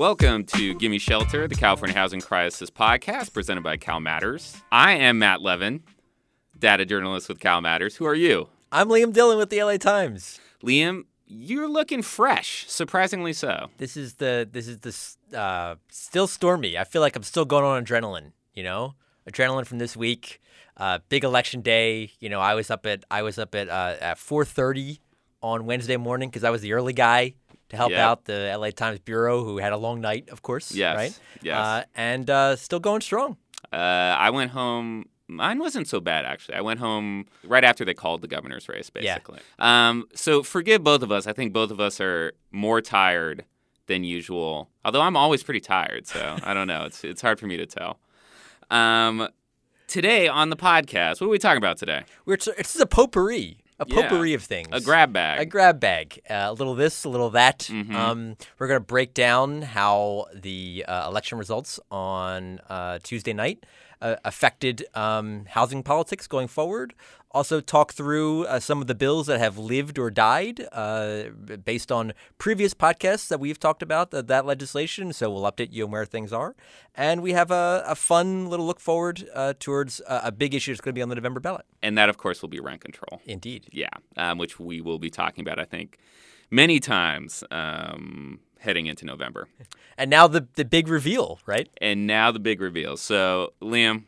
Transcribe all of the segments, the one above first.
Welcome to Gimme Shelter, the California Housing Crisis podcast presented by Cal Matters. I am Matt Levin, data journalist with Cal Matters. Who are you? I'm Liam Dillon with the LA Times. Liam, you're looking fresh, surprisingly so. This is the this is the uh, still stormy. I feel like I'm still going on adrenaline. You know, adrenaline from this week. Uh, big election day. You know, I was up at I was up at uh, at 4:30 on Wednesday morning because I was the early guy to help Yep. out the LA Times bureau, who had a long night, of course. Yes, Right. yes. Uh, and uh, still going strong. Uh, I went home. Mine wasn't so bad, actually. I went home right after they called the governor's race, Yeah. basically. Um, so forgive both of us. I think both of us are more tired than usual. Although I'm always pretty tired, so I don't know. It's it's hard for me to tell. Um, today on the podcast, what are we talking about today? We're it's a potpourri, a Yeah. potpourri of things. A grab bag. A grab bag. Uh, a little this, a little that. Mhm. Um, we're going to break down how the uh, election results on uh, Tuesday night uh, affected um, housing politics going forward. Also, talk through uh, some of the bills that have lived or died uh, based on previous podcasts that we've talked about uh, that legislation. So, we'll update you on where things are. And we have a, a fun little look forward uh, towards uh, a big issue that's going to be on the November ballot. and that, of course, will be rent control. Indeed. Yeah, um, which we will be talking about, I think, many times um, heading into November. And now the, the big reveal, right? And now the big reveal. So, Liam,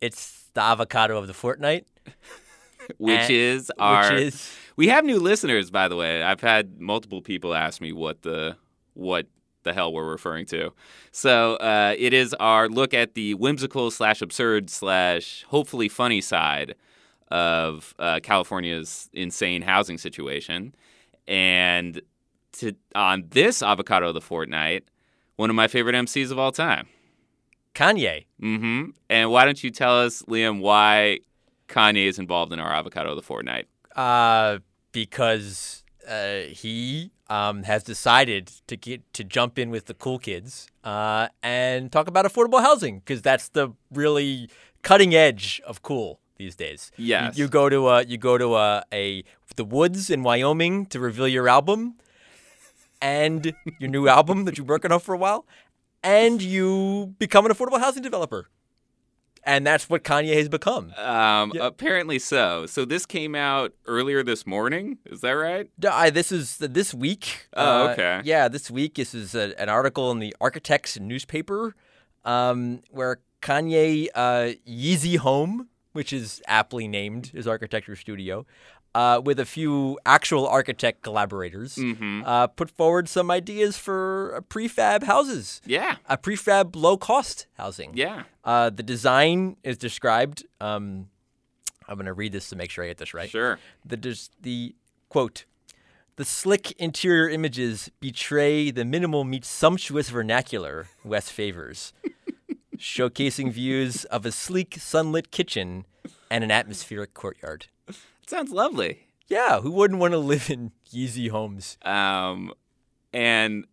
It's the avocado of the fortnight. which And- is our which is we have new listeners by the way i've had multiple people ask me what the what the hell we're referring to so uh, it is our look at the whimsical slash absurd slash hopefully funny side of uh, california's insane housing situation and to on this avocado of the fortnight one of my favorite mcs of all time Kanye. mm-hmm and why don't you tell us liam why kanye is involved in our avocado of the fortnight Uh, because uh, he um, has decided to get to jump in with the cool kids uh, and talk about affordable housing because that's the really cutting edge of cool these days. You- Yes. You, go to a you go to a, a the woods in Wyoming to reveal your album and your new album that you're working on for a while, and you become an affordable housing developer. And that's what Kanye has become. Um, Yeah. apparently so. So this came out earlier this morning. Is that right? I, this is this week. Oh, uh, okay. Yeah, this week. This is a, an article in the Architects newspaper um, where Kanye uh, Yeezy Home, which is aptly named his architecture studio, uh, with a few actual architect collaborators, Mm-hmm. uh, put forward some ideas for uh, prefab houses, Yeah. a prefab low cost housing. Yeah. Uh, the design is described. Um, I'm going to read this to make sure I get this right Sure. the dis- the quote the slick interior images betray the minimal meets sumptuous vernacular West favors, showcasing views of a sleek sunlit kitchen and an atmospheric courtyard. Sounds lovely. Yeah, who wouldn't want to live in Yeezy homes? Um, and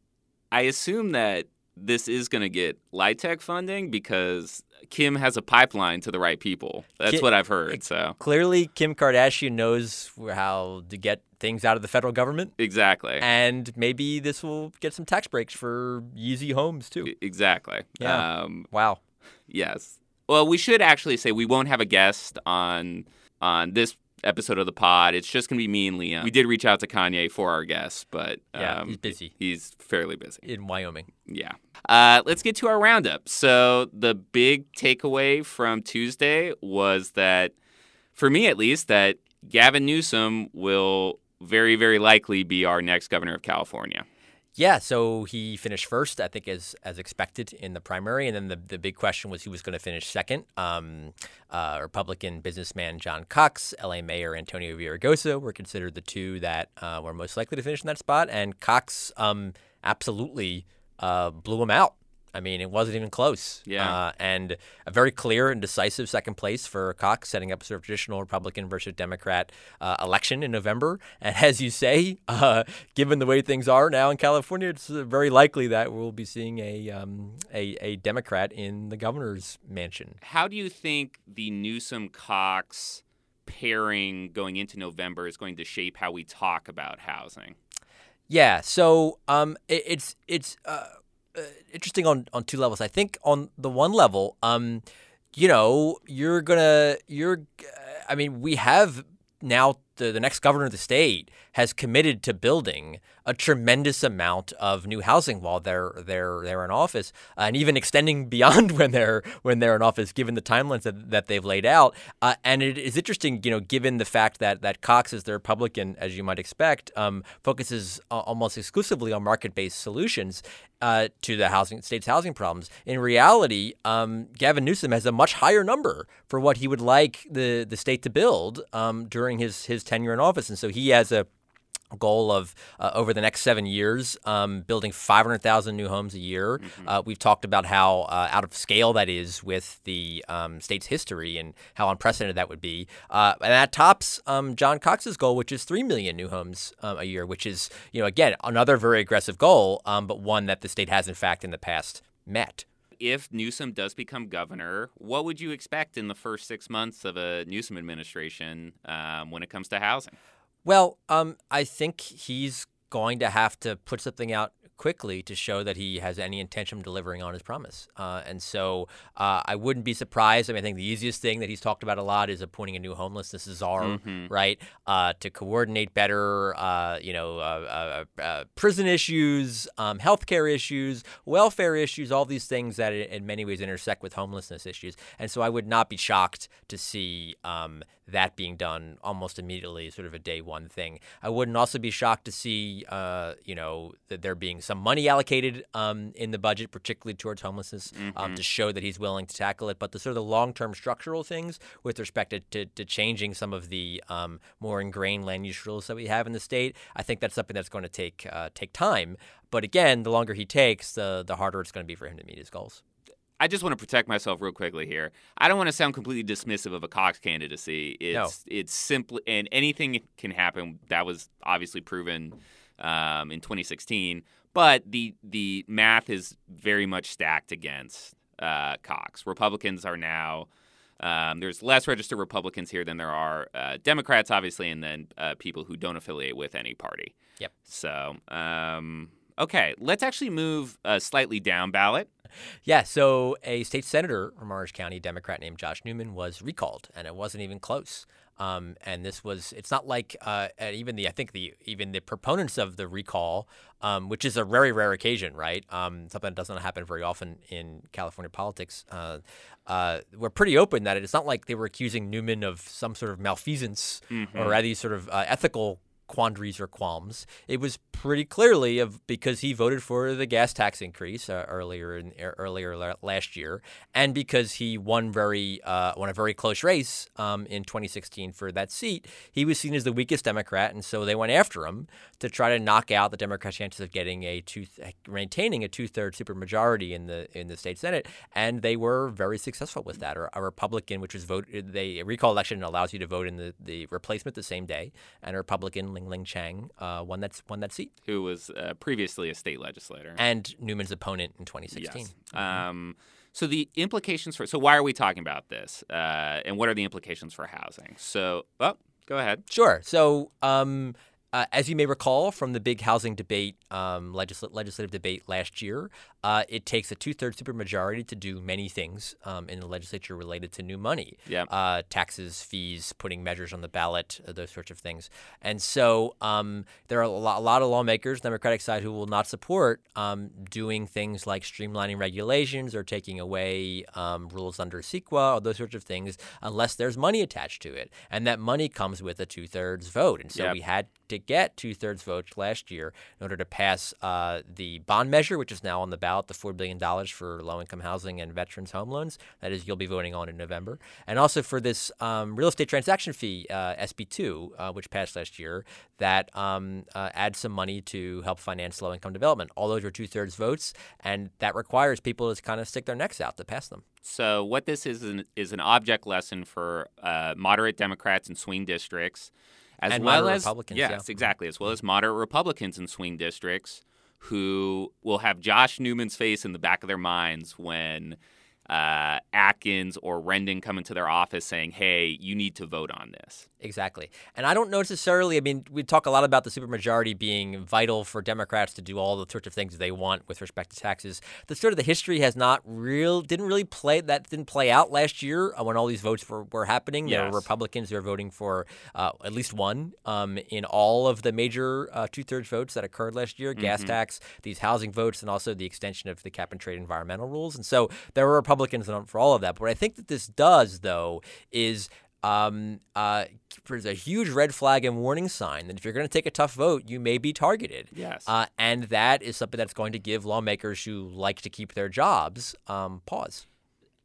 I assume that this is going to get LIHTC funding because Kim has a pipeline to the right people. That's what I've heard. So Clearly, Kim Kardashian knows how to get things out of the federal government, exactly. and maybe this will get some tax breaks for Yeezy homes too. Exactly. Yeah. Um, Wow. Yes. Well, we should actually say we won't have a guest on on this episode of the pod. It's just going to be me and Liam. We did reach out to Kanye for our guest, but Yeah, um, he's busy He's fairly busy. in Wyoming. Yeah. Uh, let's get to our roundup. So the big takeaway from Tuesday was that, for me at least, that Gavin Newsom will very, very likely be our next governor of California. Yeah, so he finished first, I think, as as expected in the primary, and then the, the big question was who was going to finish second. Um, uh, Republican businessman John Cox, L.A. Mayor Antonio Villaraigosa were considered the two that uh, were most likely to finish in that spot, and Cox um, absolutely uh, blew him out. I mean, it wasn't even close. Yeah. Uh, and a very clear and decisive second place for Cox, setting up a sort of traditional Republican versus Democrat uh, election in November. And as you say, uh, given the way things are now in California, it's uh, very likely that we'll be seeing a, um, a, a Democrat in the governor's mansion. How do you think the Newsom Cox pairing going into November is going to shape how we talk about housing? Yeah, so um, it, it's it's uh, uh, interesting on on two levels. I think on the one level, um, you know, you're gonna you're, I mean, we have now the, the next governor of the state has committed to building a tremendous amount of new housing while they're they're they're in office, uh, and even extending beyond when they're when they're in office, given the timelines that, that they've laid out. Uh, and it is interesting, you know, given the fact that that Cox, as the Republican, as you might expect, um, focuses almost exclusively on market-based solutions. Uh, to the housing state's housing problems. In reality, um, Gavin Newsom has a much higher number for what he would like the the state to build um, during his his tenure in office, and so he has a goal of uh, over the next seven years um, building 500,000 new homes a year. Mm-hmm. Uh, we've talked about how uh, out of scale that is with the um, state's history and how unprecedented that would be. Uh, and that tops um, John Cox's goal, which is 3 million new homes um, a year, which is, you know, again, another very aggressive goal, um, but one that the state has, in fact, in the past met if Newsom does become governor, what would you expect in the first six months of a Newsom administration um, when it comes to housing? Well, um, I think he's going to have to put something out quickly to show that he has any intention of delivering on his promise. Uh, and so uh, I wouldn't be surprised. I mean, I think the easiest thing that he's talked about a lot is appointing a new homelessness czar, mm-hmm. right? Uh, to coordinate better, uh, you know, uh, uh, prison issues, um, healthcare issues, welfare issues, all these things that in many ways intersect with homelessness issues. And so I would not be shocked to see um, that being done almost immediately, sort of a day one thing. I wouldn't also be shocked to see, you know, that there being some money allocated um, in the budget, particularly towards homelessness, um, mm-hmm. um, to show that he's willing to tackle it. But the sort of the long term structural things with respect to, to, to changing some of the um, more ingrained land use rules that we have in the state, I think that's something that's going to take uh, take time. But again, the longer he takes, the the harder it's going to be for him to meet his goals. I just want to protect myself real quickly here. I don't want to sound completely dismissive of a Cox candidacy. It's no. it's simply and anything can happen. That was obviously proven um, in 2016. But the the math is very much stacked against uh, Cox. Republicans are now um, there's less registered Republicans here than there are uh, Democrats, obviously, and then uh, people who don't affiliate with any party. Yep. So, um, okay, let's actually move uh, slightly down ballot. Yeah, so a state senator from Orange County, Democrat named Josh Newman, was recalled, and it wasn't even close. Um, and this was it's not like uh, even the I think the even the proponents of the recall, um, which is a very rare occasion, right? Um, something that doesn't happen very often in California politics. Uh, uh, were pretty open that it's not like they were accusing Newman of some sort of malfeasance mm-hmm. or any sort of uh, ethical quandaries or qualms. It was pretty clearly of because he voted for the gas tax increase uh, earlier in er, earlier last year, and because he won very uh, won a very close race um, in 2016 for that seat. He was seen as the weakest Democrat, and so they went after him to try to knock out the Democrats' chances of getting a two maintaining a two thirds supermajority in the in the state senate, and they were very successful with that. Or A, Republican, which was vote, they recall election allows you to vote in the, the replacement the same day, and a Republican Ling Chang uh, won that won that seat. Who was uh, previously a state legislator and Newman's opponent in 2016. Yes. Mm-hmm. Um, so the implications for so why are we talking about this, uh, and what are the implications for housing? So, oh, go ahead. Sure. So. Um, uh, as you may recall from the big housing debate, um, legisl- legislative debate last year, uh, it takes a two-thirds supermajority to do many things um, in the legislature related to new money, yeah. uh, taxes, fees, putting measures on the ballot, uh, those sorts of things. And so um, there are a lot, a lot, of lawmakers, Democratic side, who will not support um, doing things like streamlining regulations or taking away um, rules under CEQA or those sorts of things unless there's money attached to it, and that money comes with a two-thirds vote. And so we had to get two thirds votes last year in order to pass uh, the bond measure, which is now on the ballot, the $4 billion for low income housing and veterans home loans. That is, you'll be voting on in November. And also for this um, real estate transaction fee, uh, SB2, uh, which passed last year, that um, uh, adds some money to help finance low income development. All those are two thirds votes, and that requires people to kind of stick their necks out to pass them. So, what this is an, is an object lesson for uh, moderate Democrats in swing districts as and well as Republicans. Yes, yeah. exactly, as well as moderate Republicans in swing districts who will have Josh Newman's face in the back of their minds when uh, Atkins or Rendon come into their office saying, "Hey, you need to vote on this." Exactly. And I don't necessarily, I mean, we talk a lot about the supermajority being vital for Democrats to do all the sorts of things they want with respect to taxes. The sort of the history has not real, didn't really play, that didn't play out last year uh, when all these votes were, were happening. There Yes. were Republicans who were voting for uh, at least one um, in all of the major uh, two thirds votes that occurred last year gas tax, these housing votes, and also the extension of the cap and trade environmental rules. And so there were Republicans on- for all of that. But what I think that this does, though, is um, uh, there's a huge red flag and warning sign that if you're going to take a tough vote, you may be targeted. Yes. Uh, and that is something that's going to give lawmakers who like to keep their jobs um, pause.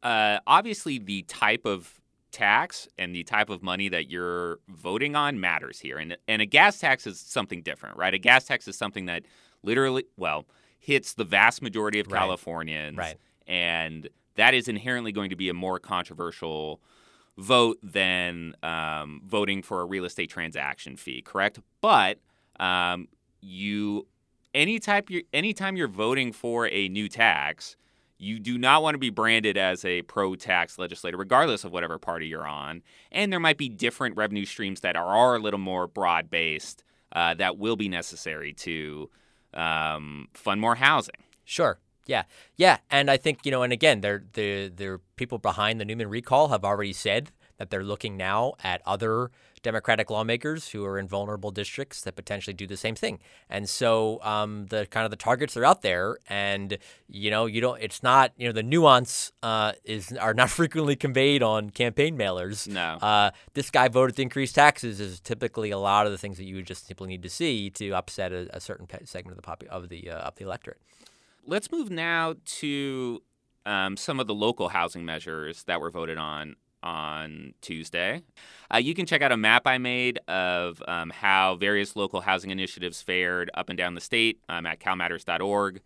uh, obviously the type of tax and the type of money that you're voting on matters here. And and a gas tax is something different, right? A gas tax is something that literally, well, hits the vast majority of Right. Californians, Right. And that is inherently going to be a more controversial vote than um, voting for a real estate transaction fee, correct? But um, you any type you anytime you're voting for a new tax, you do not want to be branded as a pro-tax legislator, regardless of whatever party you're on. And there might be different revenue streams that are, are a little more broad-based uh, that will be necessary to um, fund more housing. Sure. Yeah. Yeah. And I think, you know, and again, they're, the the people behind the Newman recall have already said that they're looking now at other Democratic lawmakers who are in vulnerable districts that potentially do the same thing. And so um, the kind of the targets are out there, and you know, you don't. It's not you know the nuance uh, is are not frequently conveyed on campaign mailers. No. Uh, this guy voted to increase taxes is typically a lot of the things that you would just simply need to see to upset a, a certain segment of the popu- of the uh, of the electorate. Let's move now to um, some of the local housing measures that were voted on on Tuesday. Uh, you can check out a map I made of um, how various local housing initiatives fared up and down the state um, at calmatters.org.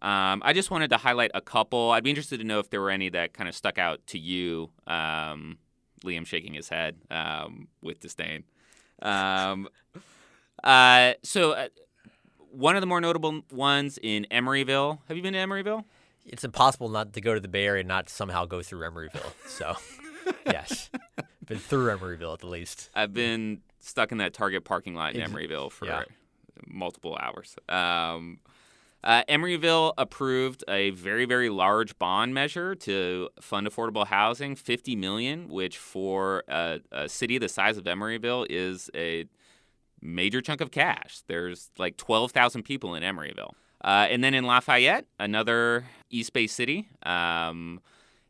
Um, I just wanted to highlight a couple. I'd be interested to know if there were any that kind of stuck out to you. Um, Liam shaking his head um, with disdain. Um, uh, so, uh, one of the more notable ones in Emeryville. Have you been to Emeryville? it's impossible not to go to the Bay Area and not somehow go through Emeryville. So, yes, been through Emeryville at the least. I've been stuck in that Target parking lot in Emeryville for yeah. multiple hours. Um, uh, Emeryville approved a very, very large bond measure to fund affordable housing, 50 million, which for a, a city the size of Emeryville is a major chunk of cash. There's like 12,000 people in Emeryville. Uh, and then in Lafayette, another East Bay city, um,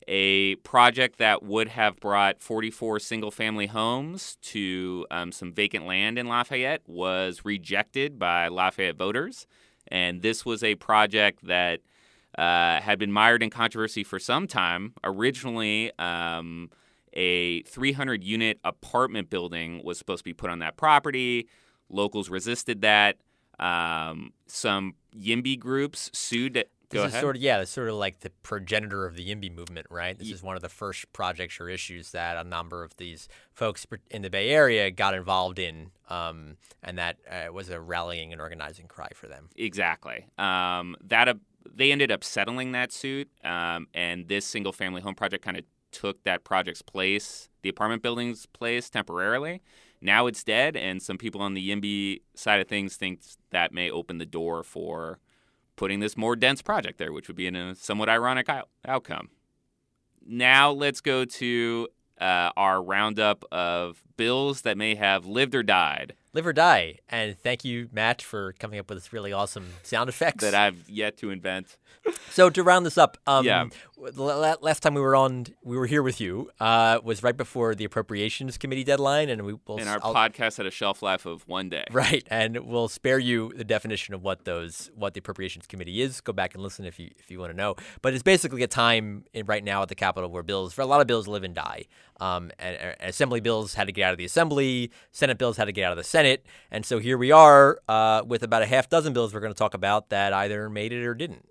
a project that would have brought 44 single family homes to um, some vacant land in Lafayette was rejected by Lafayette voters. And this was a project that uh, had been mired in controversy for some time. Originally, um, a 300 unit apartment building was supposed to be put on that property. Locals resisted that. Um, some YIMBY groups sued. Go This ahead. sort of yeah, it's sort of like the progenitor of the YIMBY movement, right? This is one of the first projects or issues that a number of these folks in the Bay Area got involved in, um, and that uh, was a rallying and organizing cry for them. Exactly. Um, that uh, they ended up settling that suit, um, and this single family home project kind of took that project's place, the apartment building's place temporarily. Now it's dead, and some people on the YIMBY side of things think that may open the door for putting this more dense project there, which would be in a somewhat ironic outcome. Now let's go to uh, our roundup of bills that may have lived or died Live or die, and thank you, Matt, for coming up with this really awesome sound effects. that I've yet to invent. So to round this up, um, Yeah. last time we were on, we were here with you, uh, was right before the appropriations committee deadline, and we will. And our I'll- podcast had a shelf life of one day. Right, and we'll spare you the definition of what those what the appropriations committee is. Go back and listen if you if you want to know. But it's basically a time in, right now at the Capitol where bills for a lot of bills live and die. Um, and, and assembly bills had to get out of the assembly, Senate bills had to get out of the Senate, and so here we are uh, with about a half dozen bills we're going to talk about that either made it or didn't.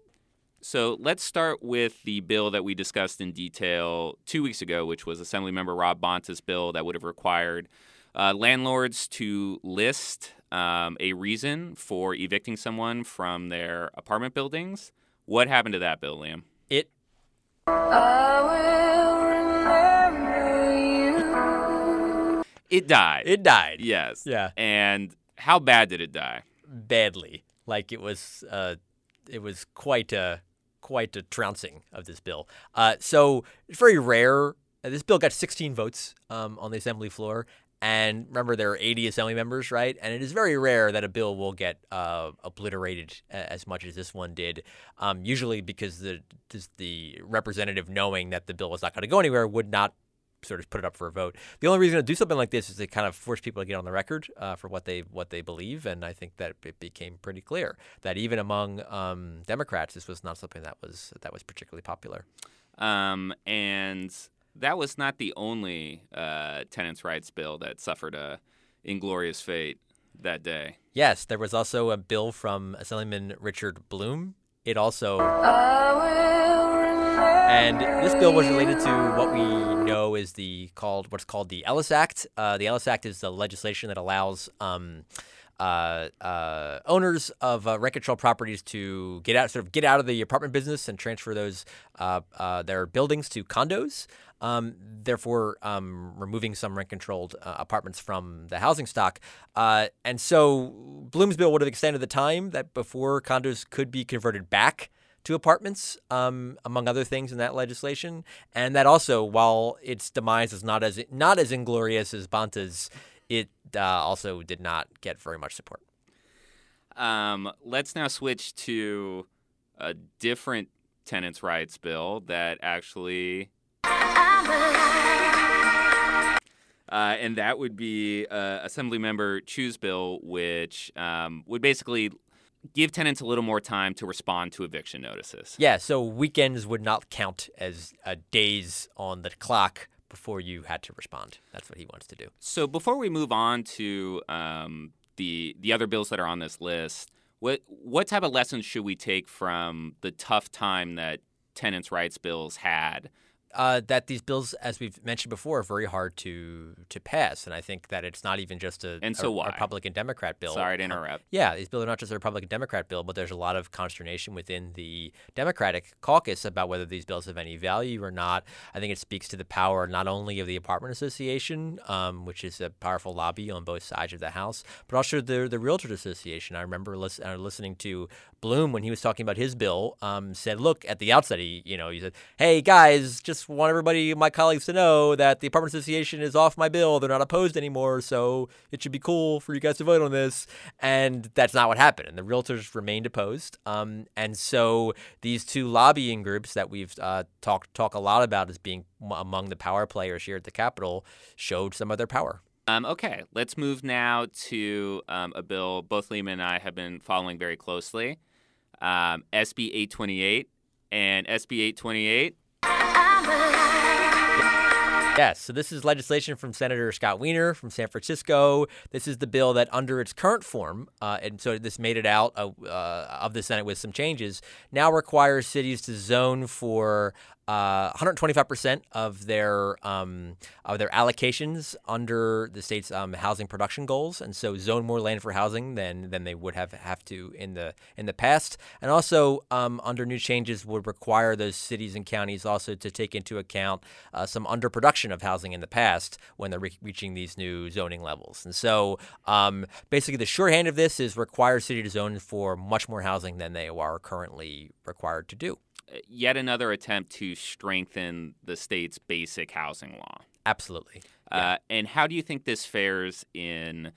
So let's start with the bill that we discussed in detail two weeks ago, which was Assemblymember Rob Bonta's bill that would have required uh, landlords to list um, a reason for evicting someone from their apartment buildings. What happened to that bill, Liam? It It died. It died. yes. Yeah. And how bad did it die? badly. Like it was, uh, it was quite a quite a trouncing of this bill. Uh, so it's very rare. Uh, This bill got 16 votes um, on the assembly floor, and remember there are 80 assembly members, right? And it is very rare that a bill will get uh, obliterated as much as this one did. Um, usually because the the representative knowing that the bill was not going to go anywhere would not sort of put it up for a vote. The only reason to do something like this is to kind of force people to get on the record uh, for what they what they believe, and I think that it became pretty clear that even among um, Democrats, this was not something that was that was particularly popular. Um, and that was not the only uh, tenants' rights bill that suffered a inglorious fate that day. Yes, there was also a bill from Assemblyman Richard Bloom. It also and this bill was related to what we know is the called what's called the Ellis Act. Uh, the Ellis Act is the legislation that allows um, uh, uh, owners of uh, rent control properties to get out, sort of get out of the apartment business and transfer those uh, uh, their buildings to condos. Um, therefore, um, removing some rent controlled uh, apartments from the housing stock. And so, Bloom's bill would have extended the time that before condos could be converted back to apartments, um, among other things in that legislation, and that also, while its demise is not as not as inglorious as Bonta's, it uh, also did not get very much support. Um, let's now switch to a different tenants' rights bill that actually. Uh, and that would be uh, Assemblymember Chiu's bill, which um, would basically give tenants a little more time to respond to eviction notices. Yeah, so weekends would not count as uh, days on the clock before you had to respond. That's what he wants to do. So before we move on to um, the the other bills that are on this list, what what type of lessons should we take from the tough time that tenants' rights bills had? Uh, that these bills, as we've mentioned before, are very hard to to pass, and I think that it's not even just a, And so a why? Republican Democrat bill. Sorry to Uh, interrupt. Yeah, these bills are not just a Republican Democrat bill, but there's a lot of consternation within the Democratic caucus about whether these bills have any value or not. I think it speaks to the power not only of the Apartment Association, um, which is a powerful lobby on both sides of the House, but also the the Realtors Association. I remember lis- uh, listening to Bloom when he was talking about his bill. Um, said, look, at the outset, he you know he said, hey guys, just want everybody, my colleagues, to know that the Apartment Association is off my bill. They're not opposed anymore, so it should be cool for you guys to vote on this. And that's not what happened. And the realtors remained opposed. Um, and so these two lobbying groups that we've uh, talked talk a lot about as being among the power players here at the Capitol showed some of their power. Um, okay, let's move now to um, a bill both Liam and I have been following very closely um, SB 828. And SB 828, Yes, so this is legislation from Senator Scott Wiener from San Francisco. This is the bill that, under its current form, uh, and so this made it out uh, uh, of the Senate with some changes, now requires cities to zone for uh, 125% of their um, of their allocations under the state's um, housing production goals, and so zone more land for housing than than they would have have to in the in the past, and also um, under new changes would require those cities and counties also to take into account uh, some underproduction of housing in the past when they're re- reaching these new zoning levels, and so um, basically the shorthand of this is require city to zone for much more housing than they are currently required to do. Yet another attempt to strengthen the state's basic housing law. Absolutely. Uh, and how do you think this fares in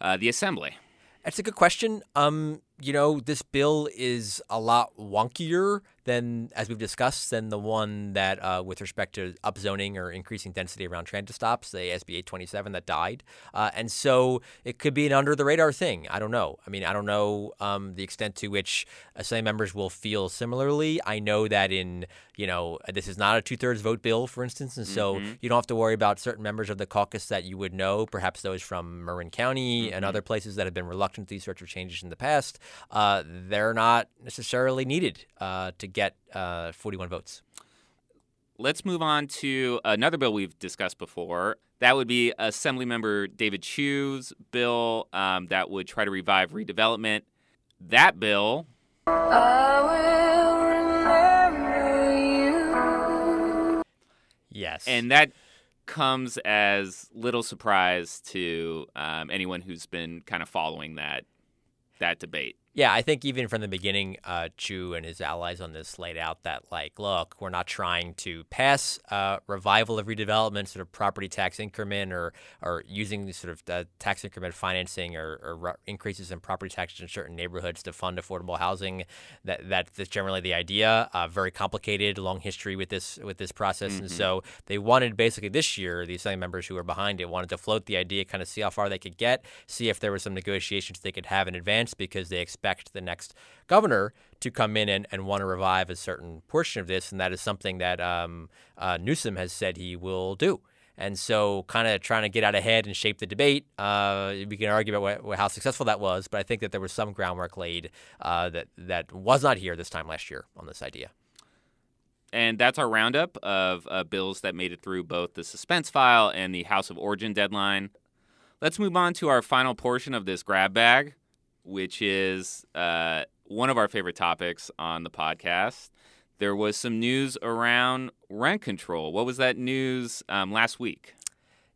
uh, the assembly? That's a good question. Um, you know, this bill is a lot wonkier than, as we've discussed, than the one that, uh, with respect to upzoning or increasing density around transit stops, the SB 827 that died. Uh, and so it could be an under the radar thing. I don't know. I mean, I don't know um, the extent to which Assembly members will feel similarly. I know that in, you know, this is not a two thirds vote bill, for instance. And so you don't have to worry about certain members of the caucus that you would know, perhaps those from Marin County and other places that have been reluctant to these sorts of changes in the past. Uh, they're not necessarily needed uh, to get uh, 41 votes. Let's move on to another bill we've discussed before. That would be Assemblymember David Chiu's bill um, that would try to revive redevelopment. That bill Yes. And that comes as little surprise to um, anyone who's been kind of following that that debate. Yeah, I think even from the beginning, uh, Chiu and his allies on this laid out that, like, look, we're not trying to pass uh, revival of redevelopment, sort of property tax increment, or or using sort of the tax increment financing or, or re- increases in property taxes in certain neighborhoods to fund affordable housing. That that's generally the idea. Uh, very complicated, long history with this with this process, mm-hmm. and so they wanted basically this year the assembly members who were behind it wanted to float the idea, kind of see how far they could get, see if there were some negotiations they could have in advance because they expect expect the next governor to come in and, and want to revive a certain portion of this, and that is something that um, uh, Newsom has said he will do. And so, kind of trying to get out ahead and shape the debate. Uh, we can argue about how successful that was, but I think that there was some groundwork laid uh, that that was not here this time last year on this idea. And that's our roundup of uh, bills that made it through both the suspense file and the House of Origin deadline. Let's move on to our final portion of this grab bag which is uh, one of our favorite topics on the podcast. There was some news around rent control. What was that news um, last week?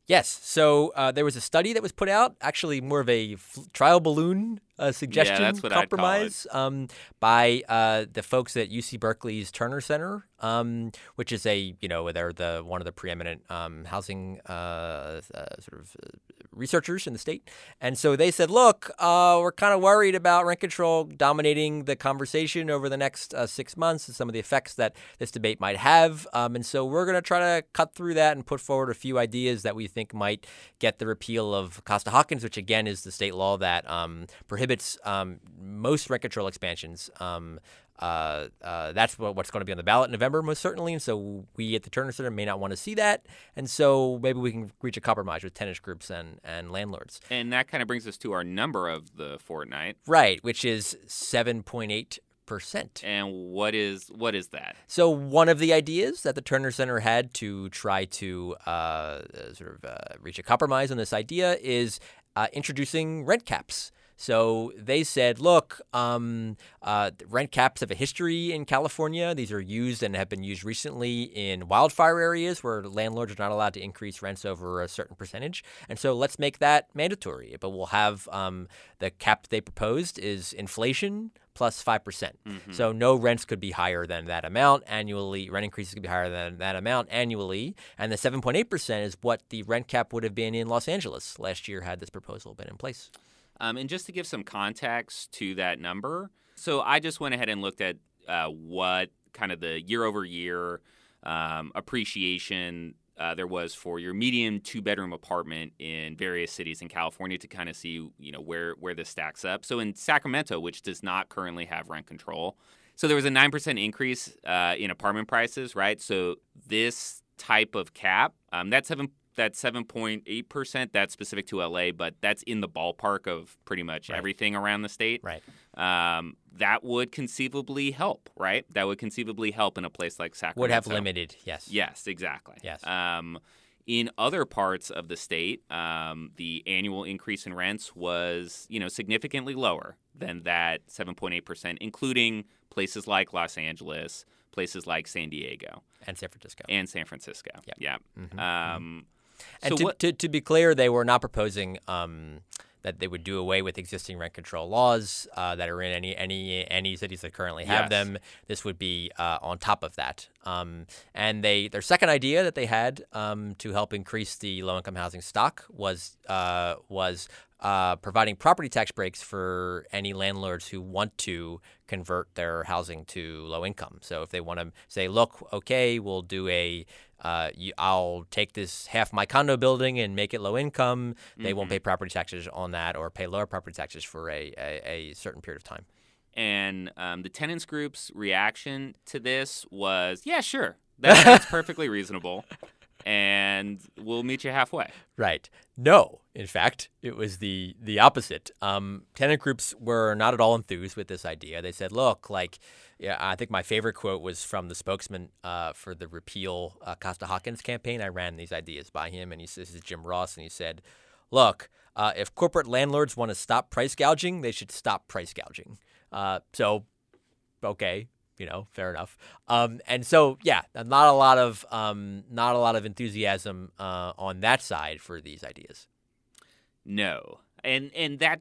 Yes. So uh, there was a study that was put out, actually more of a f- trial balloon uh, suggestion yeah, compromise um, by uh, the folks at UC Berkeley's Terner Center, um, which is a you know they're the one of the preeminent um, housing uh, uh, sort of uh, researchers in the state, and so they said, look, we're kind of worried about rent control dominating the conversation over the next six months and some of the effects that this debate might have, um, and so we're going to try to cut through that and put forward a few ideas that we think might get the repeal of Costa Hawkins, which again is the state law that um, prohibits prohibits um, most rent control expansions. Um, uh, uh, that's what, what's going to be on the ballot in November, most certainly. And so we at the Terner Center may not want to see that. And so maybe we can reach a compromise with tenant groups and, and landlords. And that kind of brings us to our number of the fortnight. Right, which is 7.8 percent. And what is what is that? So one of the ideas that the Terner Center had to try to uh, sort of uh, reach a compromise on this idea is uh, introducing rent caps. So they said, look, um, uh, rent caps have a history in California. These are used and have been used recently in wildfire areas where landlords are not allowed to increase rents over a certain percentage. And so let's make that mandatory. But we'll have um, the cap they proposed is inflation plus 5%. percent mm hmm So no rents could be higher than that amount annually. Rent increases could be higher than that amount annually. And the 7.8% is what the rent cap would have been in Los Angeles last year had this proposal been in place. Um, and just to give some context to that number, so I just went ahead and looked at uh, what kind of the year over year um, appreciation uh, there was for your medium two bedroom apartment in various cities in California to kind of see you know where where this stacks up. So in Sacramento, which does not currently have rent control, so there was a nine percent increase uh, in apartment prices, right? So this type of cap, um, that seven that 7.8%, that's specific to LA, but that's in the ballpark of pretty much right. everything around the state. Right. Um, that would conceivably help, right? That would conceivably help in a place like Sacramento. Would have limited, yes. Yes, exactly. Yes. Um, in other parts of the state, um, the annual increase in rents was, you know, significantly lower than that 7.8%, including places like Los Angeles, places like San Diego, and San Francisco, and San Francisco. Yep. Yeah. Mm-hmm. Um, and so to, what, to, to, be clear, they were not proposing um, that they would do away with existing rent control laws uh, that are in any any any cities that currently have yes. them. This would be uh, on top of that. Um, and they their second idea that they had um, to help increase the low income housing stock was uh, was uh, providing property tax breaks for any landlords who want to convert their housing to low income. So if they want to say, look, okay, we'll do a uh, I'll take this half my condo building and make it low income. They mm-hmm. won't pay property taxes on that or pay lower property taxes for a, a, a certain period of time. And um, the tenants group's reaction to this was, yeah, sure, that, that's perfectly reasonable and we'll meet you halfway. Right. No, in fact, it was the the opposite. Um, tenant groups were not at all enthused with this idea. They said, "Look, like, yeah, I think my favorite quote was from the spokesman uh, for the repeal uh, Costa Hawkins campaign. I ran these ideas by him, and he says, "This is Jim Ross," and he said, "Look, uh, if corporate landlords want to stop price gouging, they should stop price gouging." Uh, so, okay, You know, fair enough. Um, and so, yeah, not a lot of um, not a lot of enthusiasm uh, on that side for these ideas. No, and and that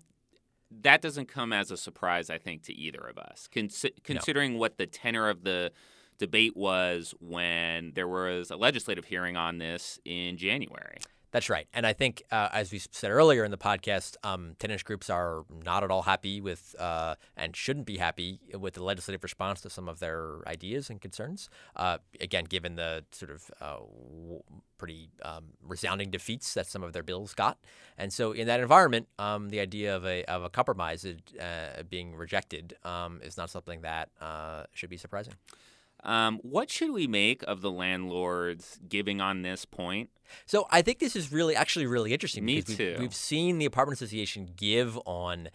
that doesn't come as a surprise, I think, to either of us, Consi- considering no. what the tenor of the debate was when there was a legislative hearing on this in January. That's right. And I think, uh, as we said earlier in the podcast, um, groups are not at all happy with uh, and shouldn't be happy with the legislative response to some of their ideas and concerns. Uh, again, given the sort of uh, w- pretty um, resounding defeats that some of their bills got. And so, in that environment, um, the idea of a, of a compromise uh, being rejected um, is not something that uh, should be surprising. Um, what should we make of the landlords giving on this point? So I think this is really, actually, really interesting. Me too. We've, we've, seen the apartment association give on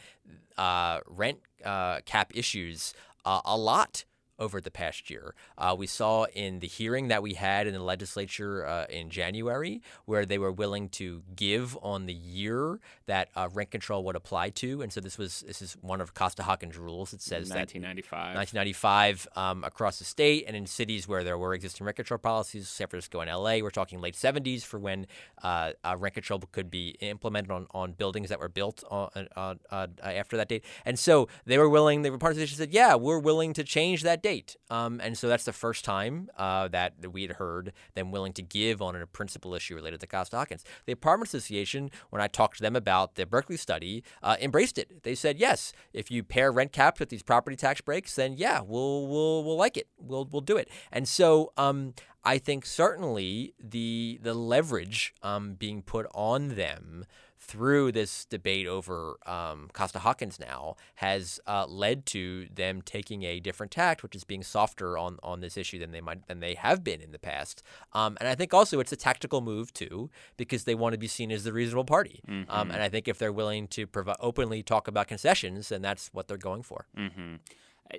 uh, rent uh, cap issues uh, a lot over the past year. Uh, we saw in the hearing that we had in the legislature uh, in January, where they were willing to give on the year that uh, rent control would apply to, and so this was this is one of Costa-Hawkins rules. It says 1995. 1995 um, across the state and in cities where there were existing rent control policies, San Francisco and LA. We're talking late 70s for when uh, uh, rent control could be implemented on, on buildings that were built on, on, after that date, and so they were willing. The apartment association said, "Yeah, we're willing to change that." Date. Um, and so that's the first time uh, that we had heard them willing to give on a principal issue related to Costa-Hawkins. The Apartment Association, when I talked to them about the Berkeley study, uh, embraced it. They said, yes, if you pair rent caps with these property tax breaks, then yeah, we'll we'll we'll like it. We'll we'll do it. And so um, I think certainly the the leverage um, being put on them through this debate over um, Costa-Hawkins now has uh, led to them taking a different tact, which is being softer on, on this issue than they might than they have been in the past. Um, and I think also it's a tactical move too because they want to be seen as the reasonable party. Um, mm-hmm. Um, and I think if they're willing to prov- openly talk about concessions, then that's what they're going for. Mm-hmm.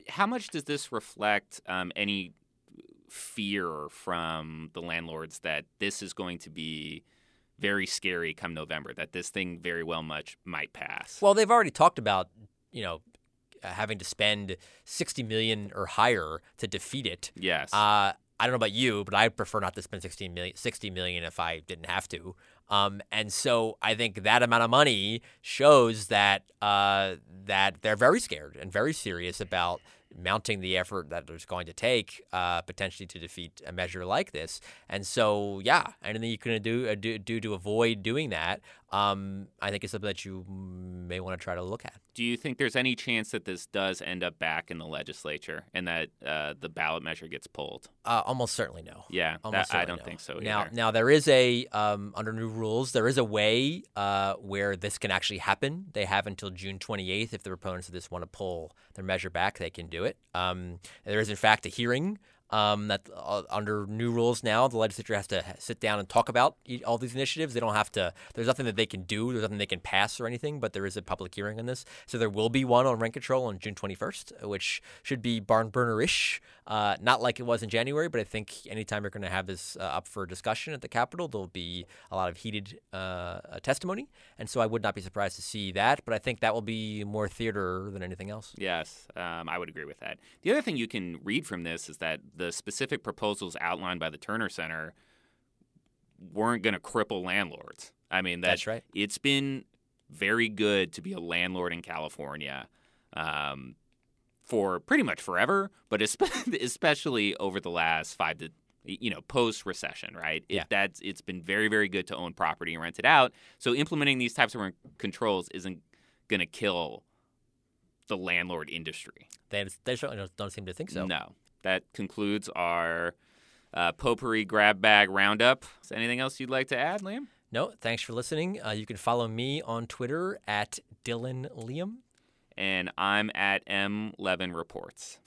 How much does this reflect um, any fear from the landlords that this is going to be very scary come November that this thing very well much might pass. Well, they've already talked about, you know, having to spend 60 million or higher to defeat it. Yes. Uh, I don't know about you, but I prefer not to spend 60 million, 60 million if I didn't have to. Um, and so I think that amount of money shows that uh, that they're very scared and very serious about mounting the effort that it's going to take uh, potentially to defeat a measure like this. And so, yeah, anything you can do, uh, do, do to avoid doing that, um, I think it's something that you may want to try to look at. Do you think there's any chance that this does end up back in the legislature and that uh, the ballot measure gets pulled? Uh, almost certainly no. Yeah, almost that, I don't no. think so. Either. Now, now there is a um, under new rules, there is a way uh, where this can actually happen. They have until June 28th if the proponents of this want to pull their measure back, they can do it. Um, there is in fact a hearing um, that uh, under new rules now, the legislature has to sit down and talk about all these initiatives. They don't have to. There's nothing that they can do. There's nothing they can pass or anything. But there is a public hearing on this, so there will be one on rent control on June 21st, which should be barn burner-ish. Uh, not like it was in January, but I think anytime you're going to have this uh, up for discussion at the Capitol, there'll be a lot of heated uh, testimony, and so I would not be surprised to see that. But I think that will be more theater than anything else. Yes, um, I would agree with that. The other thing you can read from this is that the specific proposals outlined by the Terner Center weren't going to cripple landlords. I mean, that, that's right. It's been very good to be a landlord in California um, for pretty much forever, but especially over the last five to you know post recession, right? Yeah. It, that's it's been very very good to own property and rent it out. So implementing these types of controls isn't going to kill the landlord industry. They, they certainly don't, don't seem to think so. No that concludes our uh, potpourri grab bag roundup. Is there anything else you'd like to add, Liam? No, thanks for listening. Uh, you can follow me on Twitter at Dillon Liam. And I'm at M Levin Reports.